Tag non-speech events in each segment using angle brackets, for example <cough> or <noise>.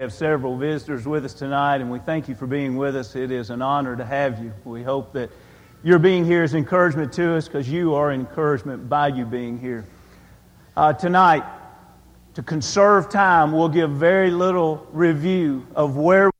We have several visitors with us tonight, and we thank you for being with us. It is an honor to have you. We hope that your being here is encouragement to us because you are encouragement by you being here. Uh, tonight, to conserve time, we'll give very little review of where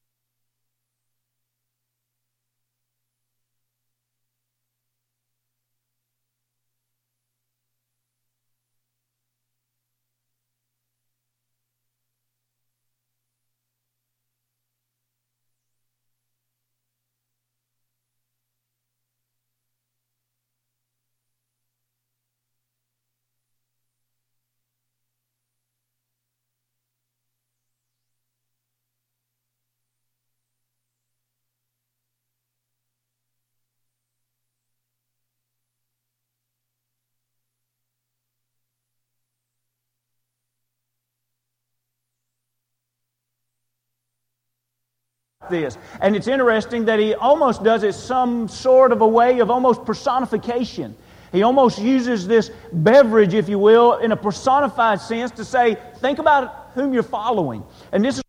this. And it's interesting that he almost does it some sort of a way of almost personification. He almost uses this beverage, if you will, in a personified sense to say, think about whom you're following. And this is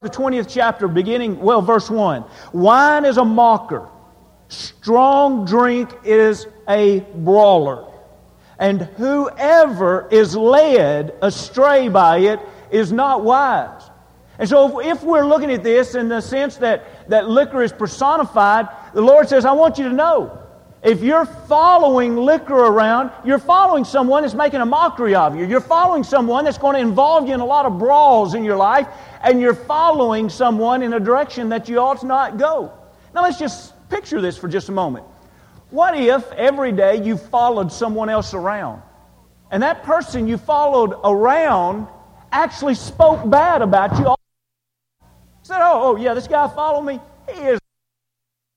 the 20th chapter, beginning, well, verse 1. Wine is a mocker, strong drink is a brawler. And whoever is led astray by it is not wise. And so, if, if, we're looking at this in the sense that, that liquor is personified, the Lord says, I want you to know. If you're following liquor around, you're following someone that's making a mockery of you. You're following someone that's going to involve you in a lot of brawls in your life, and you're following someone in a direction that you ought not go. Now, let's just picture this for just a moment. What if every day you followed someone else around? And that person you followed around actually spoke bad about you Said, oh, oh, yeah, this guy followed me. He is.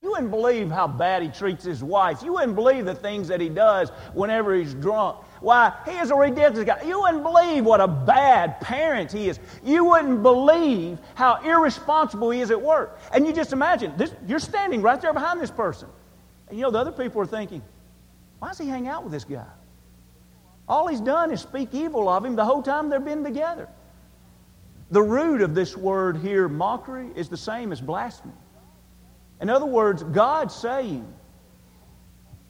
You wouldn't believe how bad he treats his wife. You wouldn't believe the things that he does whenever he's drunk. Why, he is a ridiculous guy. You wouldn't believe what a bad parent he is. You wouldn't believe how irresponsible he is at work. And you just imagine, this, you're standing right there behind this person. And you know, the other people are thinking, why does he hang out with this guy? All he's done is speak evil of him the whole time they've been together. The root of this word here, mockery, is the same as blasphemy. In other words, God saying,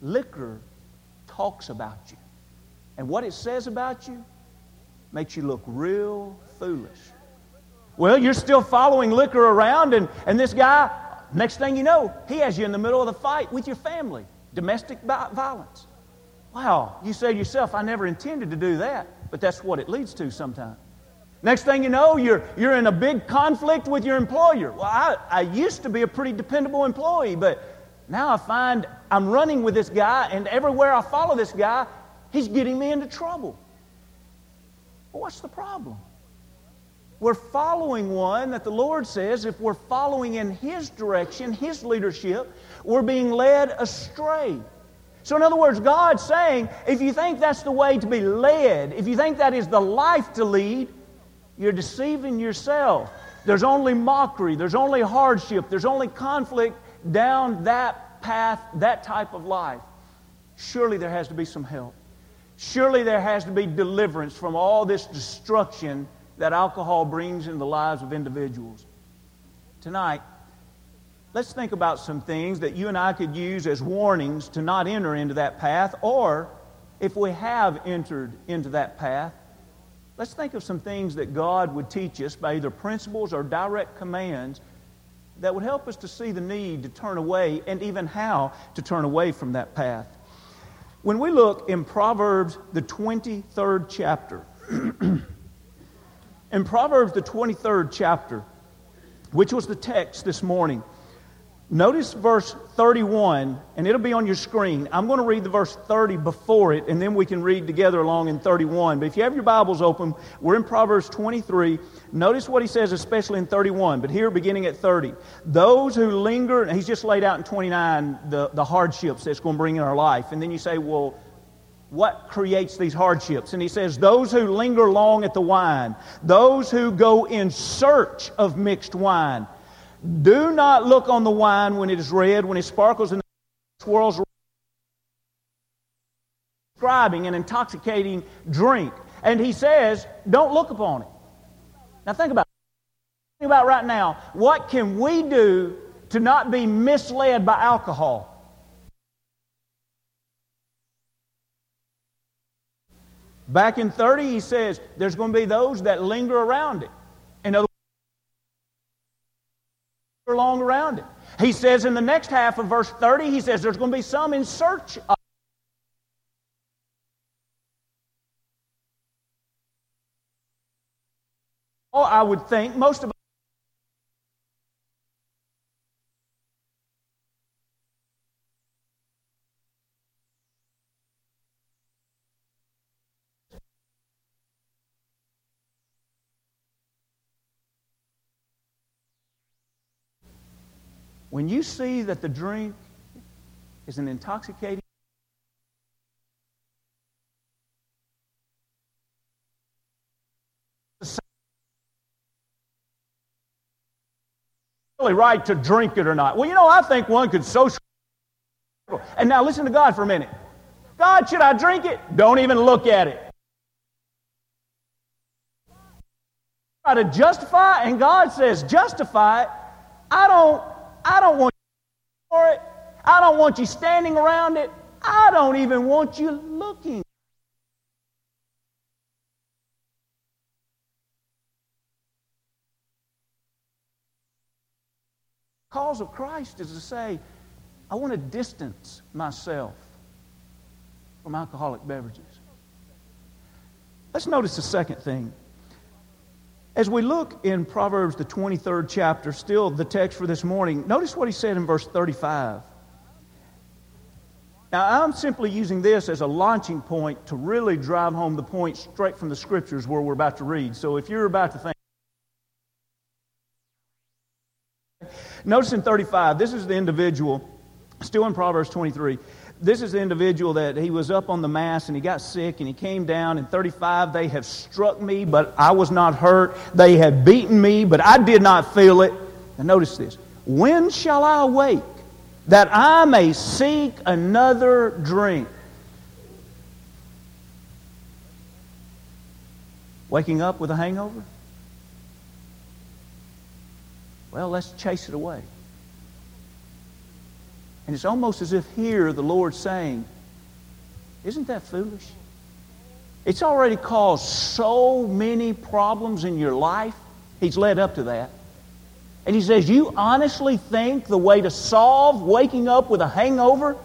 liquor talks about you. And what it says about you makes you look real foolish. Well, you're still following liquor around, and, and this guy, next thing you know, he has you in the middle of the fight with your family. Domestic violence. Wow, you say to yourself, I never intended to do that, but that's what it leads to sometimes. Next thing you know, you're, you're in a big conflict with your employer. Well, I, I used to be a pretty dependable employee, but now I find I'm running with this guy, and everywhere I follow this guy, he's getting me into trouble. Well, what's the problem? We're following one that the Lord says if we're following in His direction, His leadership, we're being led astray. So, in other words, God's saying if you think that's the way to be led, if you think that is the life to lead, you're deceiving yourself. There's only mockery, there's only hardship, there's only conflict down that path, that type of life. Surely there has to be some help. Surely there has to be deliverance from all this destruction that alcohol brings in the lives of individuals. Tonight, let's think about some things that you and I could use as warnings to not enter into that path, or if we have entered into that path, Let's think of some things that God would teach us by either principles or direct commands that would help us to see the need to turn away and even how to turn away from that path. When we look in Proverbs, the 23rd chapter, <clears throat> in Proverbs, the 23rd chapter, which was the text this morning, Notice verse 31, and it'll be on your screen. I'm going to read the verse 30 before it, and then we can read together along in 31. But if you have your Bibles open, we're in Proverbs 23. Notice what he says, especially in 31, but here beginning at 30. Those who linger, he's just laid out in 29 the, the hardships that's going to bring in our life. And then you say, well, what creates these hardships? And he says, Those who linger long at the wine, those who go in search of mixed wine, do not look on the wine when it is red, when it sparkles and swirls describing an intoxicating drink. And he says, don't look upon it. Now think about it. about right now, what can we do to not be misled by alcohol? Back in 30, he says there's going to be those that linger around it. In other words, long around it. He says in the next half of verse 30, he says there's going to be some in search of. Oh, I would think most of When you see that the drink is an intoxicating really right to drink it or not. Well, you know, I think one could social. And now listen to God for a minute. God, should I drink it? Don't even look at it. Try to justify, and God says, justify it. I don't I don't want you for it. I don't want you standing around it. I don't even want you looking. cause of Christ is to say, I want to distance myself from alcoholic beverages. Let's notice the second thing. As we look in Proverbs, the 23rd chapter, still the text for this morning, notice what he said in verse 35. Now, I'm simply using this as a launching point to really drive home the point straight from the scriptures where we're about to read. So if you're about to think, notice in 35, this is the individual, still in Proverbs 23 this is the individual that he was up on the mass and he got sick and he came down. In 35, they have struck me, but I was not hurt. They have beaten me, but I did not feel it. And notice this When shall I awake that I may seek another drink? Waking up with a hangover? Well, let's chase it away. And it's almost as if here the Lord's saying, Isn't that foolish? It's already caused so many problems in your life. He's led up to that. And he says, You honestly think the way to solve waking up with a hangover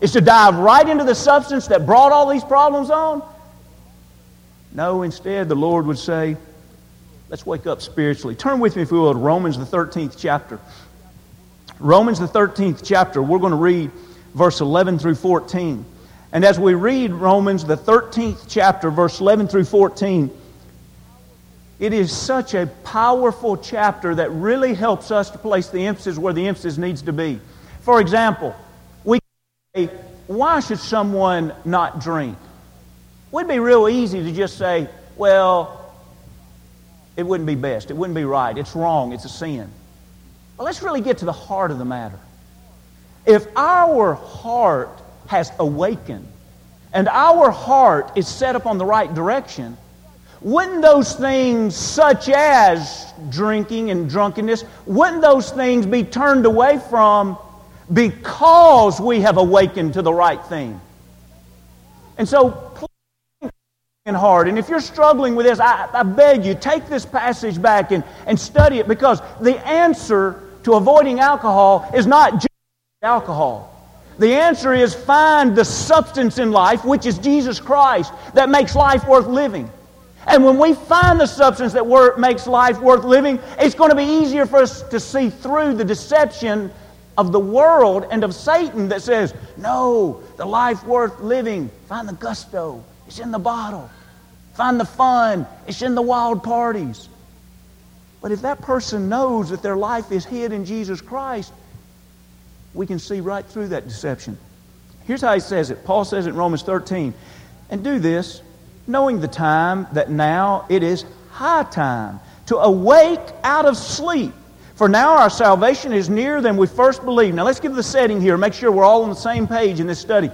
is to dive right into the substance that brought all these problems on? No, instead, the Lord would say, Let's wake up spiritually. Turn with me, if you will, to Romans, the 13th chapter. Romans, the 13th chapter, we're going to read verse 11 through 14. And as we read Romans, the 13th chapter, verse 11 through 14, it is such a powerful chapter that really helps us to place the emphasis where the emphasis needs to be. For example, we say, why should someone not drink? It would be real easy to just say, well, it wouldn't be best. It wouldn't be right. It's wrong. It's a sin. Let's really get to the heart of the matter. If our heart has awakened and our heart is set up on the right direction, wouldn't those things such as drinking and drunkenness, wouldn't those things be turned away from because we have awakened to the right thing? And so, and hard. And if you're struggling with this, I, I, beg you, take this passage back and, and study it because the answer to avoiding alcohol is not just alcohol. The answer is find the substance in life, which is Jesus Christ, that makes life worth living. And when we find the substance that work, makes life worth living, it's going to be easier for us to see through the deception of the world and of Satan that says, no, the life worth living, find the gusto, it's in the bottle. Find the fun. It's in the wild parties. But if that person knows that their life is hid in Jesus Christ, we can see right through that deception. Here's how he says it. Paul says it in Romans 13. And do this, knowing the time that now it is high time to awake out of sleep. For now our salvation is nearer than we first believed. Now let's give the setting here. Make sure we're all on the same page in this study.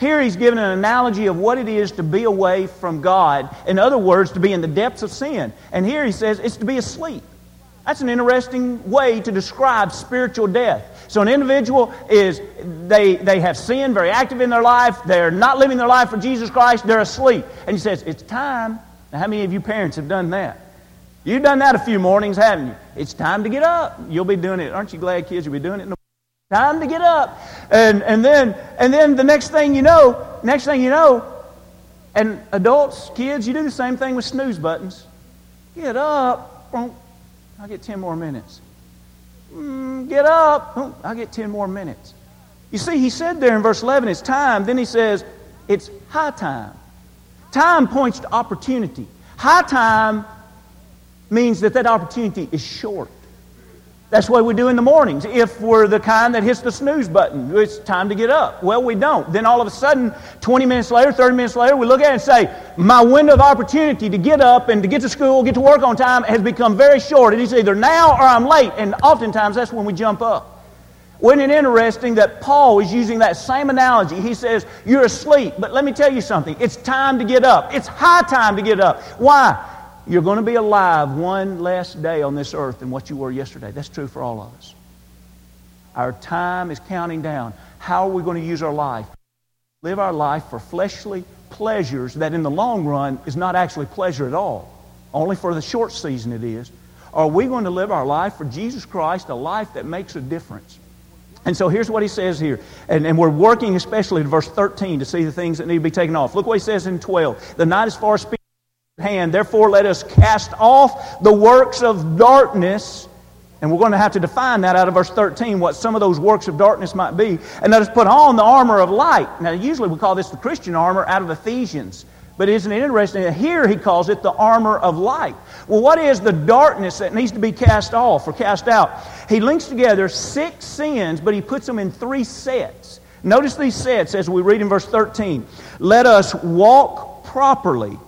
Here he's given an analogy of what it is to be away from God. In other words, to be in the depths of sin. And here he says it's to be asleep. That's an interesting way to describe spiritual death. So an individual is, they, they have sin very active in their life. They're not living their life for Jesus Christ. They're asleep. And he says, it's time. Now, how many of you parents have done that? You've done that a few mornings, haven't you? It's time to get up. You'll be doing it. Aren't you glad, kids? You'll be doing it in the Time to get up. And, and, then, and then the next thing you know, next thing you know, and adults, kids, you do the same thing with snooze buttons. Get up. I'll get 10 more minutes. Mm, get up. I'll get 10 more minutes. You see, he said there in verse 11, it's time. Then he says, it's high time. Time points to opportunity. High time means that that opportunity is short. That's what we do in the mornings. If we're the kind that hits the snooze button, it's time to get up. Well, we don't. Then all of a sudden, 20 minutes later, 30 minutes later, we look at it and say, My window of opportunity to get up and to get to school, get to work on time has become very short. And it's either now or I'm late. And oftentimes that's when we jump up. Wasn't it interesting that Paul is using that same analogy? He says, You're asleep, but let me tell you something. It's time to get up. It's high time to get up. Why? You're going to be alive one less day on this earth than what you were yesterday. That's true for all of us. Our time is counting down. How are we going to use our life? Live our life for fleshly pleasures that in the long run is not actually pleasure at all. Only for the short season it is. Are we going to live our life for Jesus Christ, a life that makes a difference? And so here's what he says here. And, and we're working especially to verse 13 to see the things that need to be taken off. Look what he says in 12. The night is far spent hand. Therefore, let us cast off the works of darkness. And we're going to have to define that out of verse 13, what some of those works of darkness might be. And let us put on the armor of light. Now, usually we call this the Christian armor out of Ephesians. But isn't it interesting that here he calls it the armor of light? Well, what is the darkness that needs to be cast off or cast out? He links together six sins, but he puts them in three sets. Notice these sets as we read in verse 13. Let us walk properly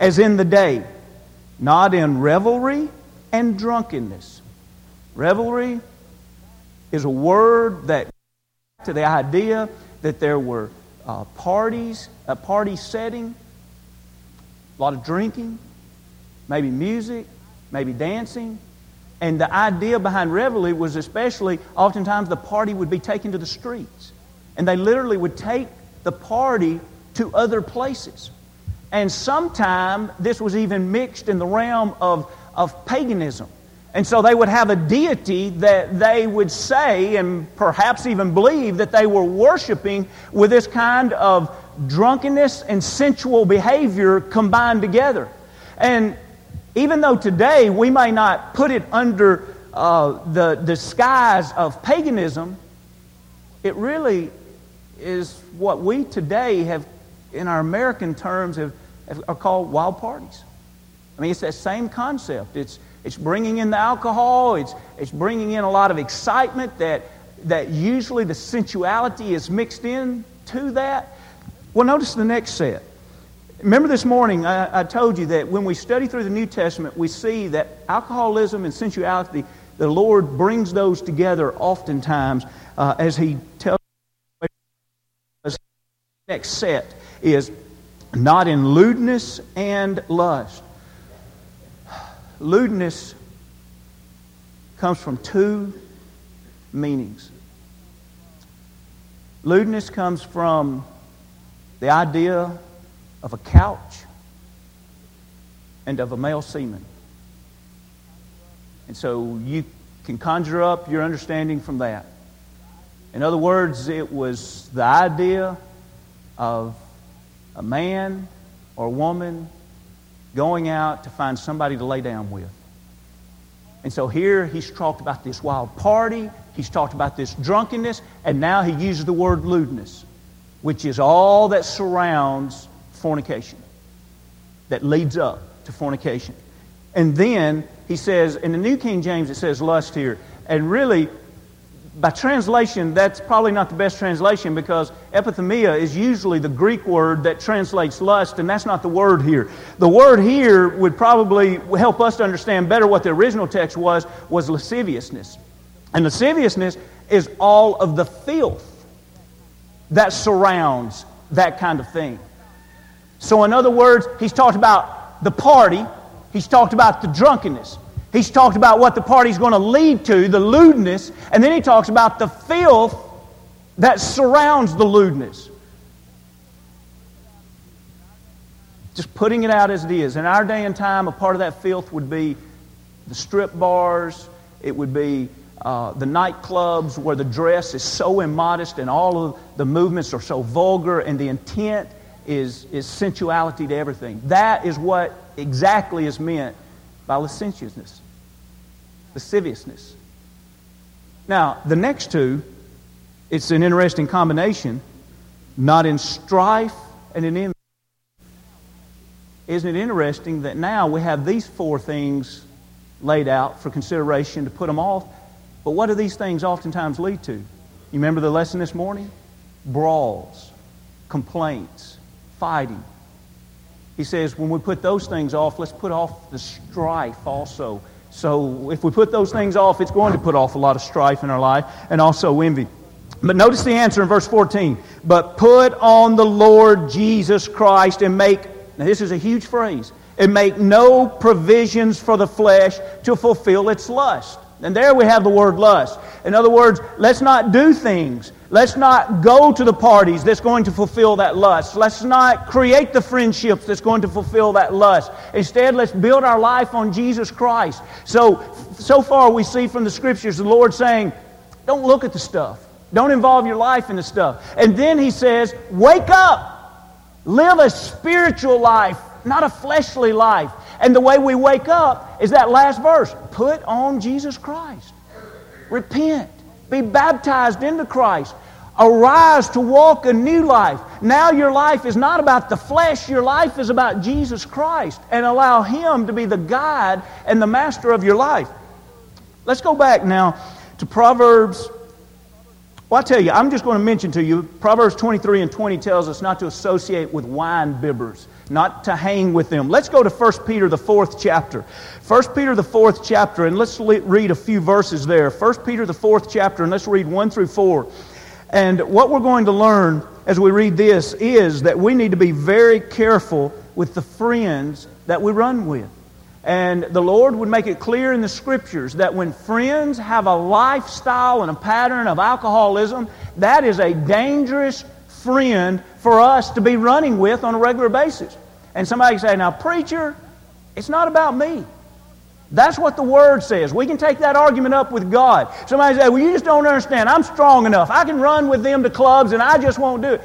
as in the day, not in revelry and drunkenness. Revelry is a word that to the idea that there were uh, parties, a party setting, a lot of drinking, maybe music, maybe dancing. And the idea behind revelry was especially oftentimes the party would be taken to the streets. And they literally would take the party to other places. And sometime this was even mixed in the realm of, of paganism. And so they would have a deity that they would say and perhaps even believe that they were worshiping with this kind of drunkenness and sensual behavior combined together. And even though today we may not put it under uh, the disguise of paganism, it really is what we today have, in our American terms, have are called wild parties. I mean, it's that same concept. It's, it's bringing in the alcohol, it's, it's bringing in a lot of excitement that, that usually the sensuality is mixed in to that. Well, notice the next set. Remember this morning, I, I told you that when we study through the New Testament, we see that alcoholism and sensuality, the Lord brings those together oftentimes uh, as He tells us. Next set is not in lewdness and lust. Lewdness comes from two meanings. Lewdness comes from the idea of a couch and of a male semen. And so you can conjure up your understanding from that. In other words, it was the idea of a man or a woman going out to find somebody to lay down with. And so here he's talked about this wild party, he's talked about this drunkenness, and now he uses the word lewdness, which is all that surrounds fornication, that leads up to fornication. And then he says, in the New King James, it says lust here. And really, by translation, that's probably not the best translation because epithumia is usually the Greek word that translates lust, and that's not the word here. The word here would probably help us to understand better what the original text was, was lasciviousness. And lasciviousness is all of the filth that surrounds that kind of thing. So, in other words, he's talked about the party, he's talked about the drunkenness, He's talked about what the party's going to lead to, the lewdness, and then he talks about the filth that surrounds the lewdness. Just putting it out as it is. In our day and time, a part of that filth would be the strip bars, it would be uh, the nightclubs where the dress is so immodest and all of the movements are so vulgar and the intent is, is sensuality to everything. That is what exactly is meant by licentiousness, lasciviousness. Now, the next two, it's an interesting combination. Not in strife and in envy. Isn't it interesting that now we have these four things laid out for consideration to put them off? But what do these things oftentimes lead to? You remember the lesson this morning? Brawls, complaints, fighting. He says when we put those things off, let's put off the strife also. So if we put those things off, it's going to put off a lot of strife in our life and also envy. But notice the answer in verse 14. But put on the Lord Jesus Christ and make, now this is a huge phrase, and make no provisions for the flesh to fulfill its lust. And there we have the word lust. In other words, let's not do things. Let's not go to the parties that's going to fulfill that lust. Let's not create the friendships that's going to fulfill that lust. Instead, let's build our life on Jesus Christ. So, so far we see from the scriptures the Lord saying, don't look at the stuff. Don't involve your life in the stuff. And then he says, wake up. Live a spiritual life, not a fleshly life. And the way we wake up is that last verse put on Jesus Christ. Repent. Be baptized into Christ. Arise to walk a new life. Now your life is not about the flesh, your life is about Jesus Christ. And allow Him to be the guide and the master of your life. Let's go back now to Proverbs. Well, I tell you, I'm just going to mention to you Proverbs 23 and 20 tells us not to associate with wine bibbers not to hang with them. Let's go to 1 Peter, the fourth chapter. 1 Peter, the fourth chapter, and let's read a few verses there. 1 Peter, the fourth chapter, and let's read 1 through 4. And what we're going to learn as we read this is that we need to be very careful with the friends that we run with. And the Lord would make it clear in the scriptures that when friends have a lifestyle and a pattern of alcoholism, that is a dangerous friend for us to be running with on a regular basis. And somebody can say, now, preacher, it's not about me. That's what the Word says. We can take that argument up with God. Somebody say, well, you just don't understand. I'm strong enough. I can run with them to clubs and I just won't do it.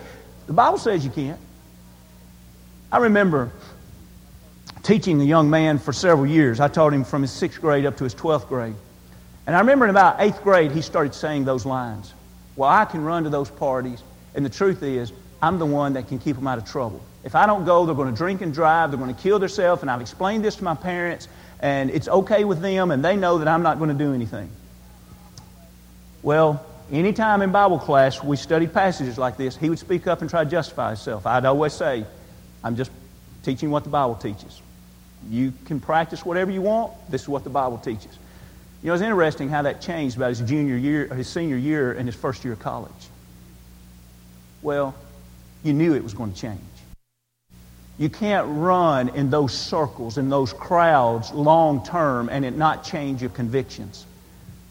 The Bible says you can't. I remember teaching a young man for several years. I taught him from his sixth grade up to his 12th grade. And I remember in about eighth grade, he started saying those lines. Well, I can run to those parties. And the truth is, I'm the one that can keep them out of trouble. If I don't go, they're going to drink and drive, they're going to kill themselves, and I've explained this to my parents, and it's okay with them, and they know that I'm not going to do anything. Well, anytime in Bible class we studied passages like this, he would speak up and try to justify himself. I'd always say, I'm just teaching what the Bible teaches. You can practice whatever you want. This is what the Bible teaches. You know, it's interesting how that changed about his junior year, his senior year, and his first year of college. Well, you knew it was going to change. You can't run in those circles, in those crowds long term and it not change your convictions.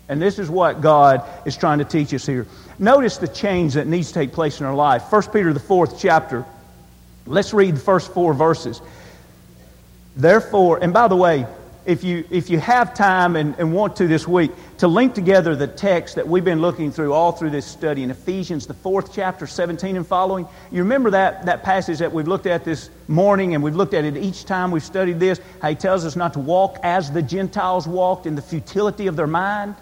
And this is what God is trying to teach us here. Notice the change that needs to take place in our life. 1 Peter, the fourth chapter. Let's read the first four verses. Therefore, and by the way, if you, if you have time and, and want to this week, to link together the text that we've been looking through all through this study in Ephesians, the fourth chapter, 17 and following. You remember that, that passage that we've looked at this morning, and we've looked at it each time we've studied this, how he tells us not to walk as the Gentiles walked in the futility of their mind?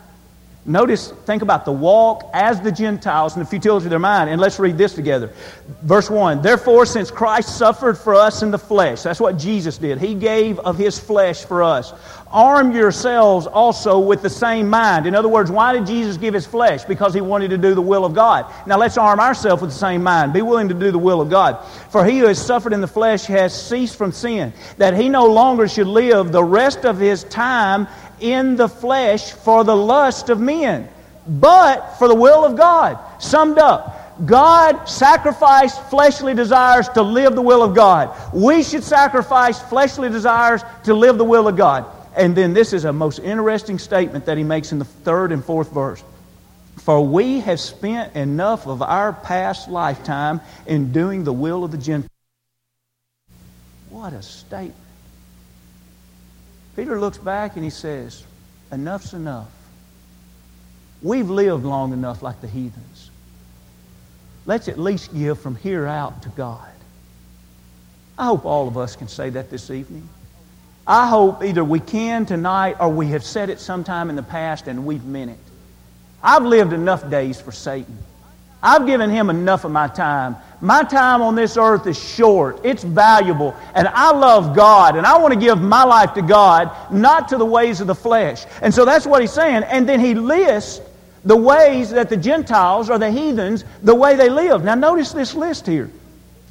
Notice, think about the walk as the Gentiles and the futility of their mind. And let's read this together. Verse 1 Therefore, since Christ suffered for us in the flesh, that's what Jesus did. He gave of his flesh for us. Arm yourselves also with the same mind. In other words, why did Jesus give his flesh? Because he wanted to do the will of God. Now let's arm ourselves with the same mind. Be willing to do the will of God. For he who has suffered in the flesh has ceased from sin, that he no longer should live the rest of his time in the flesh for the lust of men, but for the will of God. Summed up. God sacrificed fleshly desires to live the will of God. We should sacrifice fleshly desires to live the will of God. And then this is a most interesting statement that he makes in the third and fourth verse. For we have spent enough of our past lifetime in doing the will of the Gentiles. What a statement. Peter looks back and he says, Enough's enough. We've lived long enough like the heathens. Let's at least give from here out to God. I hope all of us can say that this evening. I hope either we can tonight or we have said it sometime in the past and we've meant it. I've lived enough days for Satan. I've given him enough of my time. My time on this earth is short, it's valuable, and I love God, and I want to give my life to God, not to the ways of the flesh. And so that's what he's saying. And then he lists the ways that the Gentiles or the heathens, the way they live. Now, notice this list here.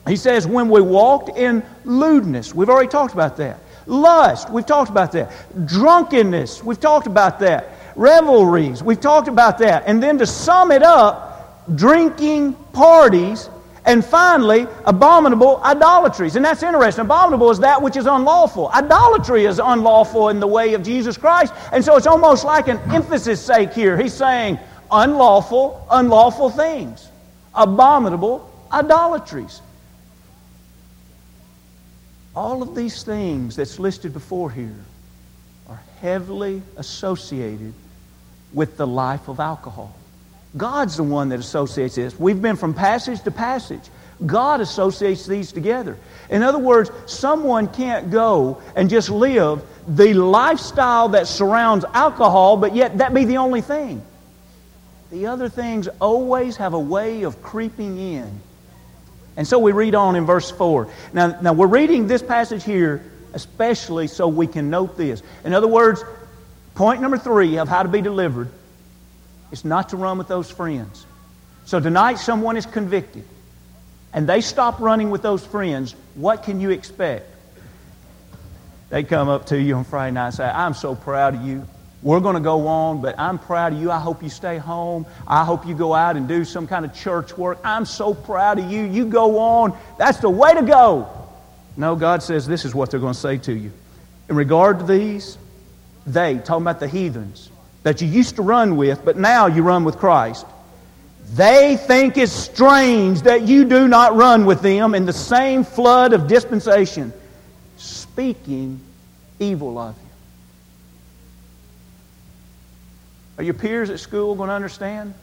He says, when we walked in lewdness, we've already talked about that. Lust, we've talked about that. Drunkenness, we've talked about that. Revelries, we've talked about that. And then to sum it up, drinking parties, and finally, abominable idolatries. And that's interesting. Abominable is that which is unlawful. Idolatry is unlawful in the way of Jesus Christ. And so it's almost like an emphasis sake here. He's saying unlawful, unlawful things, abominable idolatries. All of these things that's listed before here are heavily associated with the life of alcohol. God's the one that associates this. We've been from passage to passage. God associates these together. In other words, someone can't go and just live the lifestyle that surrounds alcohol, but yet that be the only thing. The other things always have a way of creeping in. And so we read on in verse 4. Now, now we're reading this passage here especially so we can note this. In other words, point number three of how to be delivered is not to run with those friends. So tonight, someone is convicted and they stop running with those friends. What can you expect? They come up to you on Friday night and say, I'm so proud of you. We're going to go on, but I'm proud of you. I hope you stay home. I hope you go out and do some kind of church work. I'm so proud of you. You go on. That's the way to go. No, God says this is what they're going to say to you. In regard to these, they, talking about the heathens, that you used to run with, but now you run with Christ. They think it's strange that you do not run with them in the same flood of dispensation, speaking evil of you. Are your peers at school going to understand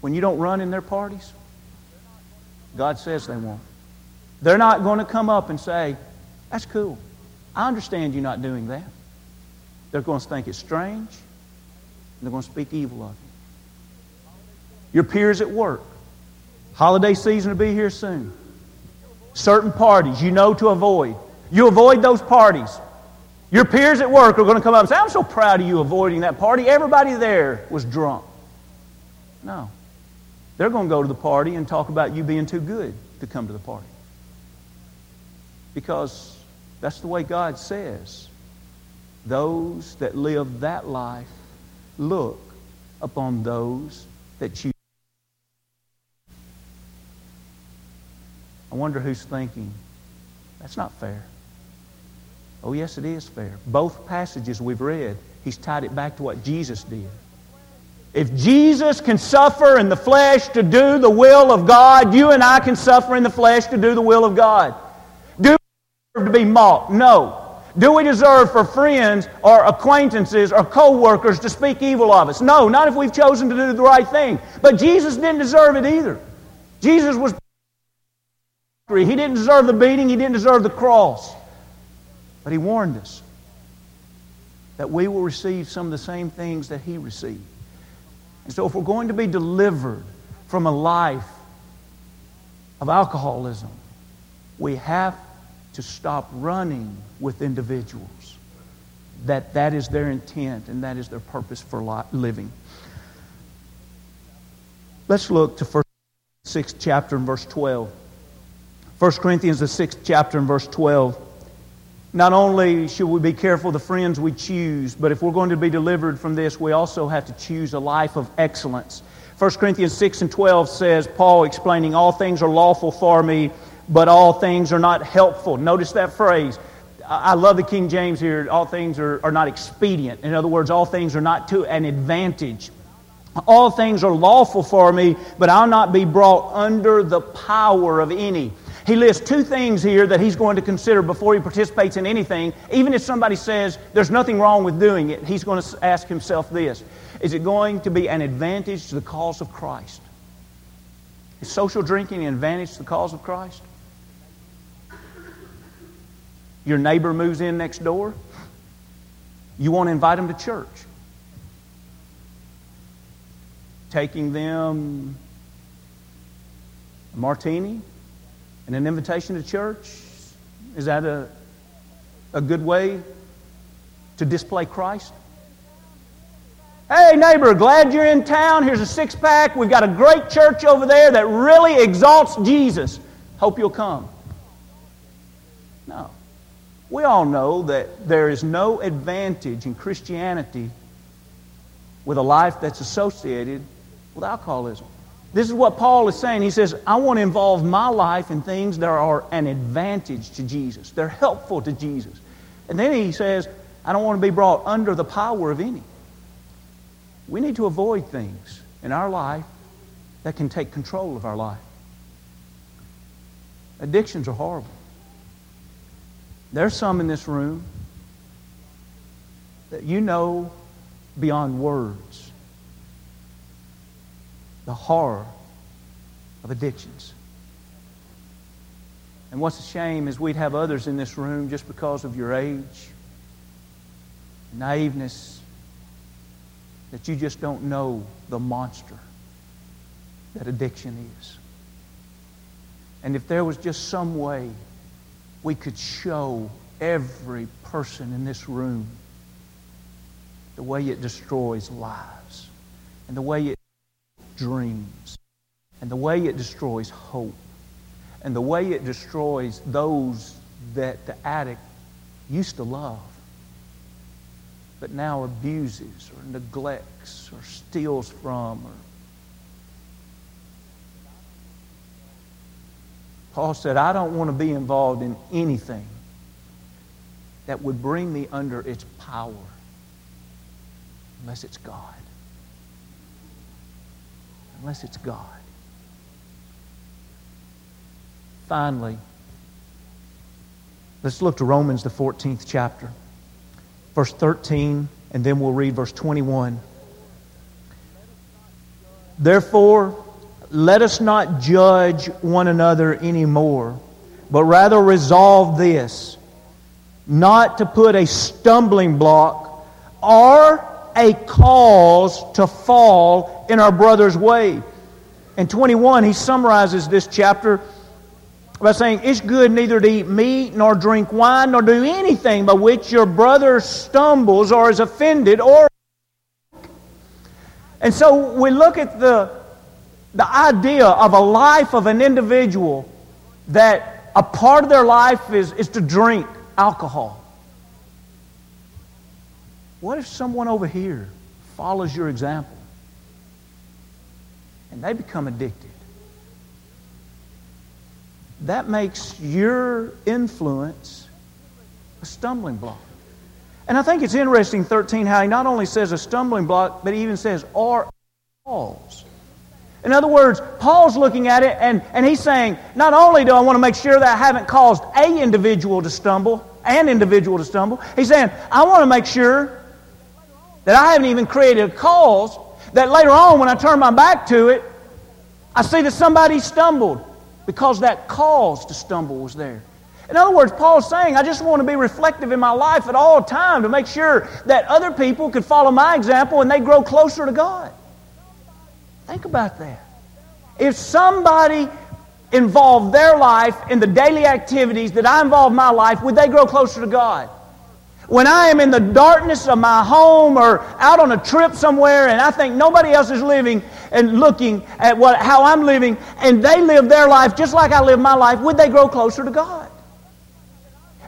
when you don't run in their parties? God says they won't. They're not going to come up and say, That's cool. I understand you not doing that. They're going to think it's strange. They're going to speak evil of you. Your peers at work. Holiday season will be here soon. Certain parties you know to avoid. You avoid those parties. Your peers at work are going to come up and say, I'm so proud of you avoiding that party. Everybody there was drunk. No. They're going to go to the party and talk about you being too good to come to the party. Because that's the way God says. Those that live that life look upon those that you. I wonder who's thinking, that's not fair. Oh, yes, it is fair. Both passages we've read, he's tied it back to what Jesus did. If Jesus can suffer in the flesh to do the will of God, you and I can suffer in the flesh to do the will of God. Do we deserve to be mocked? No. Do we deserve for friends or acquaintances or co-workers to speak evil of us? No, not if we've chosen to do the right thing. But Jesus didn't deserve it either. Jesus was he didn't deserve the beating, he didn't deserve the cross. But he warned us that we will receive some of the same things that he received. And so if we're going to be delivered from a life of alcoholism, we have to stop running with individuals. That that is their intent and that is their purpose for living. Let's look to 1 6th chapter and verse 12. 1 Corinthians the 6th chapter and verse 12. Not only should we be careful the friends we choose, but if we're going to be delivered from this, we also have to choose a life of excellence. 1 Corinthians 6 and 12 says, Paul explaining, All things are lawful for me, but all things are not helpful. Notice that phrase. I love the King James here. All things are, are not expedient. In other words, all things are not to an advantage. All things are lawful for me, but I'll not be brought under the power of any. He lists two things here that he's going to consider before he participates in anything. Even if somebody says there's nothing wrong with doing it, he's going to ask himself this Is it going to be an advantage to the cause of Christ? Is social drinking an advantage to the cause of Christ? Your neighbor moves in next door. You want to invite them to church. Taking them a martini and an invitation to church, is that a, a good way to display Christ? Hey, neighbor, glad you're in town. Here's a six pack. We've got a great church over there that really exalts Jesus. Hope you'll come. No. We all know that there is no advantage in Christianity with a life that's associated with alcoholism. This is what Paul is saying. He says, I want to involve my life in things that are an advantage to Jesus. They're helpful to Jesus. And then he says, I don't want to be brought under the power of any. We need to avoid things in our life that can take control of our life. Addictions are horrible. There's some in this room that you know beyond words the horror of addictions. And what's a shame is we'd have others in this room just because of your age, naiveness, that you just don't know the monster that addiction is. And if there was just some way we could show every person in this room the way it destroys lives and the way it dreams and the way it destroys hope and the way it destroys those that the addict used to love but now abuses or neglects or steals from or Paul said, I don't want to be involved in anything that would bring me under its power unless it's God. Unless it's God. Finally, let's look to Romans, the 14th chapter verse 13, and then we'll read verse 21. Therefore, let us not judge one another anymore, but rather resolve this not to put a stumbling block or a cause to fall in our brother's way. In 21, he summarizes this chapter by saying, It's good neither to eat meat, nor drink wine, nor do anything by which your brother stumbles or is offended or. And so we look at the, the idea of a life of an individual that a part of their life is, is to drink alcohol. What if someone over here follows your example and they become addicted? that makes your influence a stumbling block. And I think it's interesting, 13, how he not only says a stumbling block, but he even says, or cause. In other words, Paul's looking at it and, and he's saying, not only do I want to make sure that I haven't caused a individual to stumble, an individual to stumble, he's saying, I want to make sure that I haven't even created a cause that later on when I turn my back to it, I see that somebody stumbled because that cause to stumble was there. In other words, Paul's saying, I just want to be reflective in my life at all time to make sure that other people could follow my example and they grow closer to God. Think about that. If somebody involved their life in the daily activities that I involve my life, would they grow closer to God? When I am in the darkness of my home or out on a trip somewhere and I think nobody else is living and looking at what, how I'm living and they live their life just like I live my life, would they grow closer to God?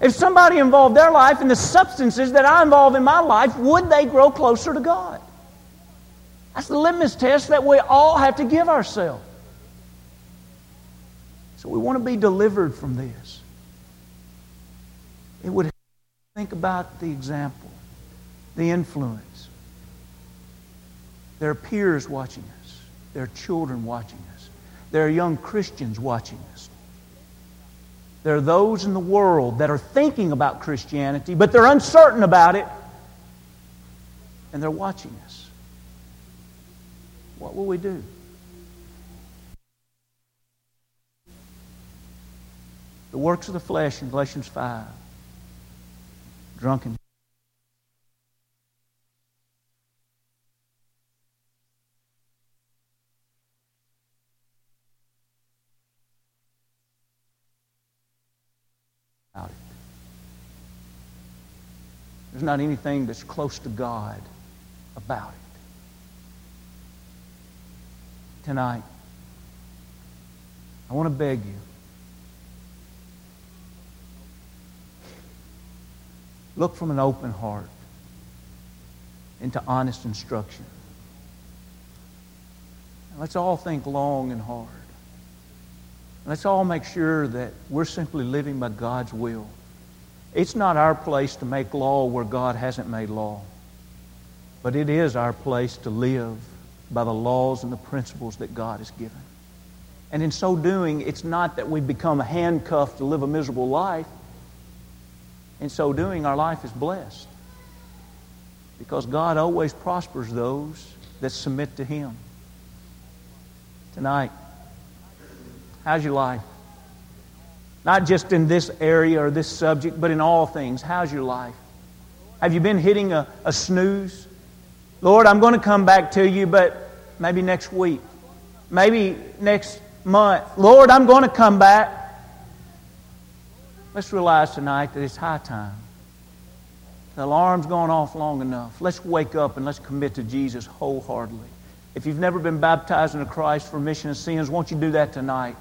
If somebody involved their life in the substances that I involve in my life, would they grow closer to God? That's the litmus test that we all have to give ourselves. So we want to be delivered from this. It would Think about the example, the influence. There are peers watching us. There are children watching us. There are young Christians watching us. There are those in the world that are thinking about Christianity, but they're uncertain about it, and they're watching us. What will we do? The works of the flesh in Galatians 5. Drunken. There's not anything that's close to God about it. Tonight, I want to beg you. Look from an open heart into honest instruction. Let's all think long and hard. Let's all make sure that we're simply living by God's will. It's not our place to make law where God hasn't made law. But it is our place to live by the laws and the principles that God has given. And in so doing, it's not that we become handcuffed to live a miserable life. In so doing, our life is blessed. Because God always prospers those that submit to Him. Tonight, how's your life? Not just in this area or this subject, but in all things. How's your life? Have you been hitting a, a snooze? Lord, I'm going to come back to you, but maybe next week, maybe next month. Lord, I'm going to come back. Let's realize tonight that it's high time. The alarm's gone off long enough. Let's wake up and let's commit to Jesus wholeheartedly. If you've never been baptized into Christ for remission of sins, won't you do that tonight?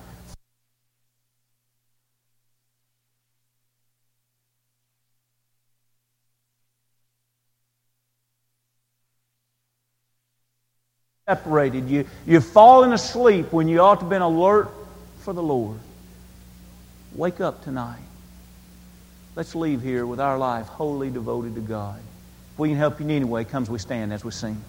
Separated. You, you've fallen asleep when you ought to have been alert for the Lord. Wake up tonight. Let's leave here with our life wholly devoted to God. If we can help you in any way, comes we stand as we sing.